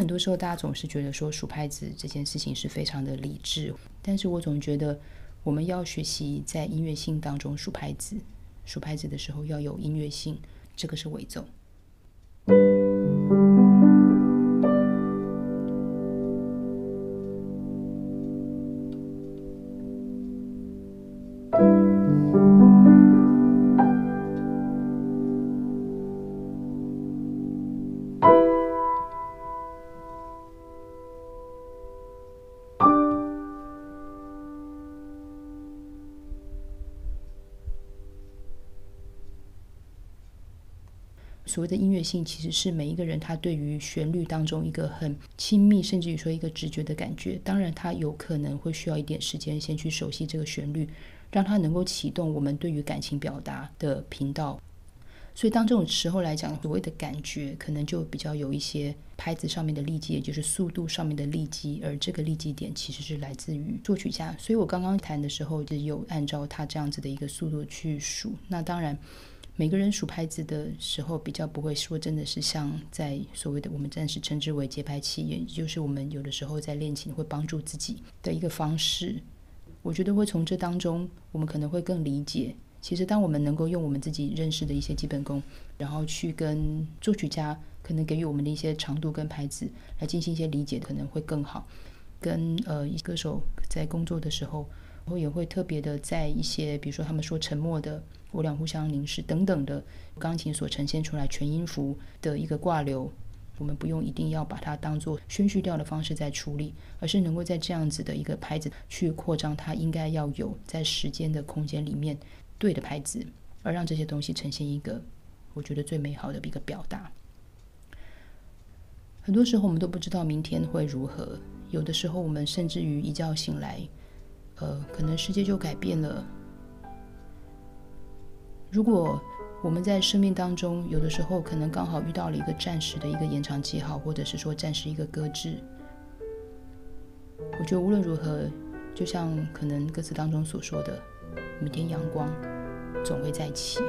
很多时候，大家总是觉得说数拍子这件事情是非常的理智，但是我总觉得我们要学习在音乐性当中数拍子，数拍子的时候要有音乐性，这个是尾奏。所谓的音乐性，其实是每一个人他对于旋律当中一个很亲密，甚至于说一个直觉的感觉。当然，他有可能会需要一点时间先去熟悉这个旋律，让他能够启动我们对于感情表达的频道。所以，当这种时候来讲，所谓的感觉，可能就比较有一些拍子上面的利基，也就是速度上面的利基。而这个利基点其实是来自于作曲家。所以我刚刚弹的时候，就有按照他这样子的一个速度去数。那当然。每个人数拍子的时候，比较不会说真的是像在所谓的我们暂时称之为节拍器，也就是我们有的时候在练琴会帮助自己的一个方式。我觉得会从这当中，我们可能会更理解，其实当我们能够用我们自己认识的一些基本功，然后去跟作曲家可能给予我们的一些长度跟拍子来进行一些理解，可能会更好。跟呃歌手在工作的时候，然后也会特别的在一些，比如说他们说沉默的。我俩互相凝视等等的钢琴所呈现出来全音符的一个挂流，我们不用一定要把它当做宣叙调的方式在处理，而是能够在这样子的一个拍子去扩张它应该要有在时间的空间里面对的拍子，而让这些东西呈现一个我觉得最美好的一个表达。很多时候我们都不知道明天会如何，有的时候我们甚至于一觉醒来，呃，可能世界就改变了。如果我们在生命当中有的时候可能刚好遇到了一个暂时的一个延长记号，或者是说暂时一个搁置，我觉得无论如何，就像可能歌词当中所说的，明天阳光总会再起。